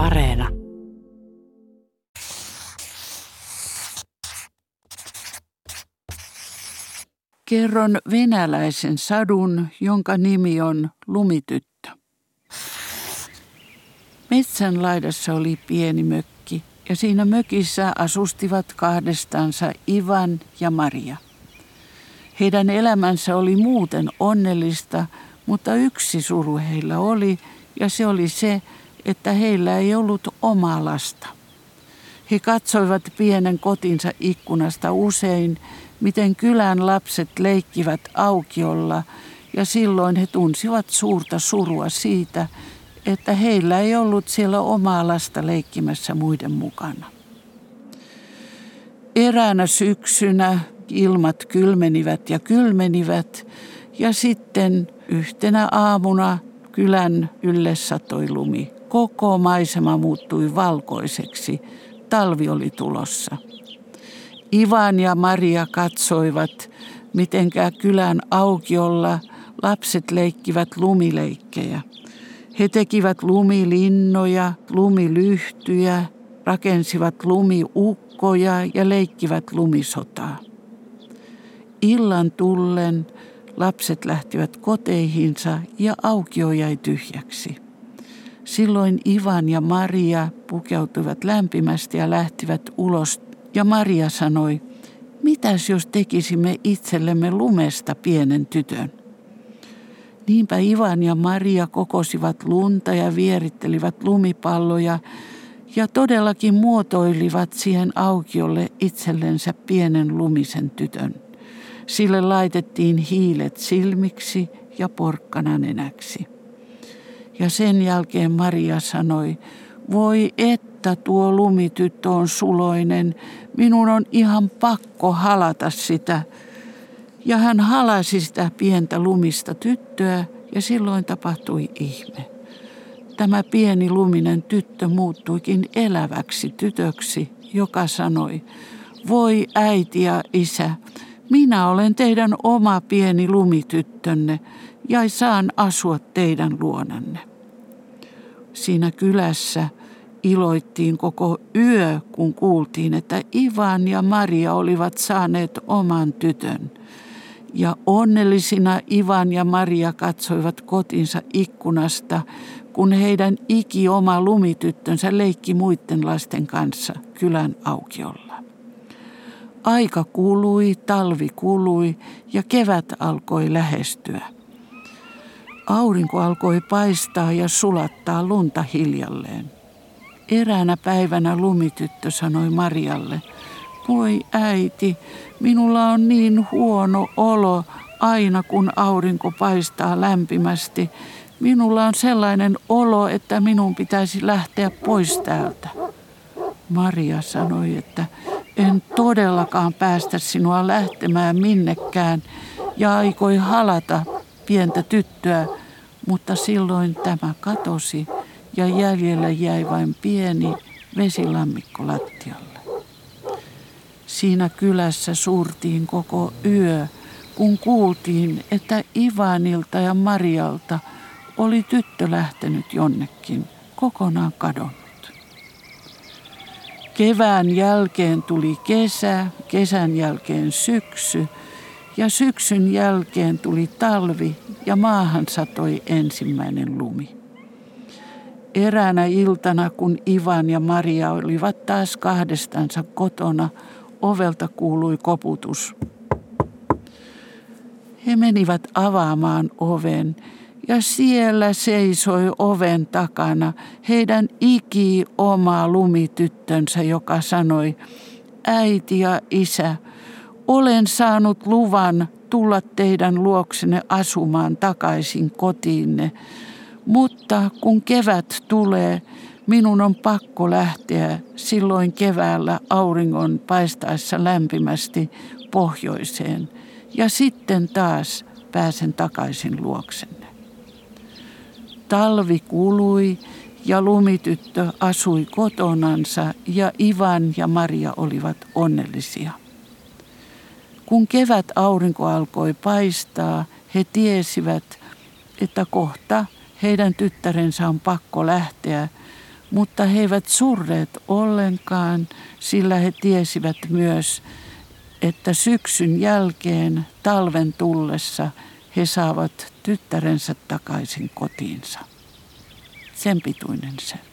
Areena. Kerron venäläisen sadun, jonka nimi on Lumityttö. Metsän laidassa oli pieni mökki ja siinä mökissä asustivat kahdestansa Ivan ja Maria. Heidän elämänsä oli muuten onnellista, mutta yksi suru heillä oli ja se oli se, että heillä ei ollut omaa lasta. He katsoivat pienen kotinsa ikkunasta usein, miten kylän lapset leikkivät aukiolla ja silloin he tunsivat suurta surua siitä, että heillä ei ollut siellä omaa lasta leikkimässä muiden mukana. Eräänä syksynä ilmat kylmenivät ja kylmenivät ja sitten yhtenä aamuna kylän ylle satoi lumi. Koko maisema muuttui valkoiseksi. Talvi oli tulossa. Ivan ja Maria katsoivat, mitenkä kylän aukiolla lapset leikkivät lumileikkejä. He tekivät lumilinnoja, lumilyhtyjä, rakensivat lumiukkoja ja leikkivät lumisotaa. Illan tullen lapset lähtivät koteihinsa ja aukio jäi tyhjäksi. Silloin Ivan ja Maria pukeutuivat lämpimästi ja lähtivät ulos. Ja Maria sanoi, mitäs jos tekisimme itsellemme lumesta pienen tytön? Niinpä Ivan ja Maria kokosivat lunta ja vierittelivät lumipalloja ja todellakin muotoilivat siihen aukiolle itsellensä pienen lumisen tytön. Sille laitettiin hiilet silmiksi ja porkkana nenäksi. Ja sen jälkeen Maria sanoi, voi että tuo lumityttö on suloinen, minun on ihan pakko halata sitä. Ja hän halasi sitä pientä lumista tyttöä ja silloin tapahtui ihme. Tämä pieni luminen tyttö muuttuikin eläväksi tytöksi, joka sanoi, voi äiti ja isä, minä olen teidän oma pieni lumityttönne ja saan asua teidän luonanne. Siinä kylässä iloittiin koko yö, kun kuultiin, että Ivan ja Maria olivat saaneet oman tytön. Ja onnellisina Ivan ja Maria katsoivat kotinsa ikkunasta, kun heidän iki oma lumityttönsä leikki muiden lasten kanssa kylän aukiolla. Aika kului, talvi kului ja kevät alkoi lähestyä. Aurinko alkoi paistaa ja sulattaa lunta hiljalleen. Eräänä päivänä lumityttö sanoi Marialle, voi äiti, minulla on niin huono olo aina kun aurinko paistaa lämpimästi. Minulla on sellainen olo, että minun pitäisi lähteä pois täältä. Maria sanoi, että en todellakaan päästä sinua lähtemään minnekään ja aikoi halata pientä tyttöä, mutta silloin tämä katosi ja jäljellä jäi vain pieni vesilammikko lattialle. Siinä kylässä suurtiin koko yö, kun kuultiin, että Ivanilta ja Marialta oli tyttö lähtenyt jonnekin, kokonaan kadonnut. Kevään jälkeen tuli kesä, kesän jälkeen syksy ja syksyn jälkeen tuli talvi ja maahan satoi ensimmäinen lumi. Eräänä iltana, kun Ivan ja Maria olivat taas kahdestansa kotona, ovelta kuului koputus. He menivät avaamaan oven ja siellä seisoi oven takana heidän iki oma lumityttönsä, joka sanoi, äiti ja isä, olen saanut luvan tulla teidän luoksenne asumaan takaisin kotiinne, mutta kun kevät tulee, minun on pakko lähteä silloin keväällä auringon paistaessa lämpimästi pohjoiseen ja sitten taas pääsen takaisin luoksenne. Talvi kului ja lumityttö asui kotonansa ja Ivan ja Maria olivat onnellisia. Kun kevät aurinko alkoi paistaa, he tiesivät, että kohta heidän tyttärensä on pakko lähteä, Mutta he eivät surreet ollenkaan, sillä he tiesivät myös, että syksyn jälkeen talven tullessa he saavat tyttärensä takaisin kotiinsa. Sen pituinen se.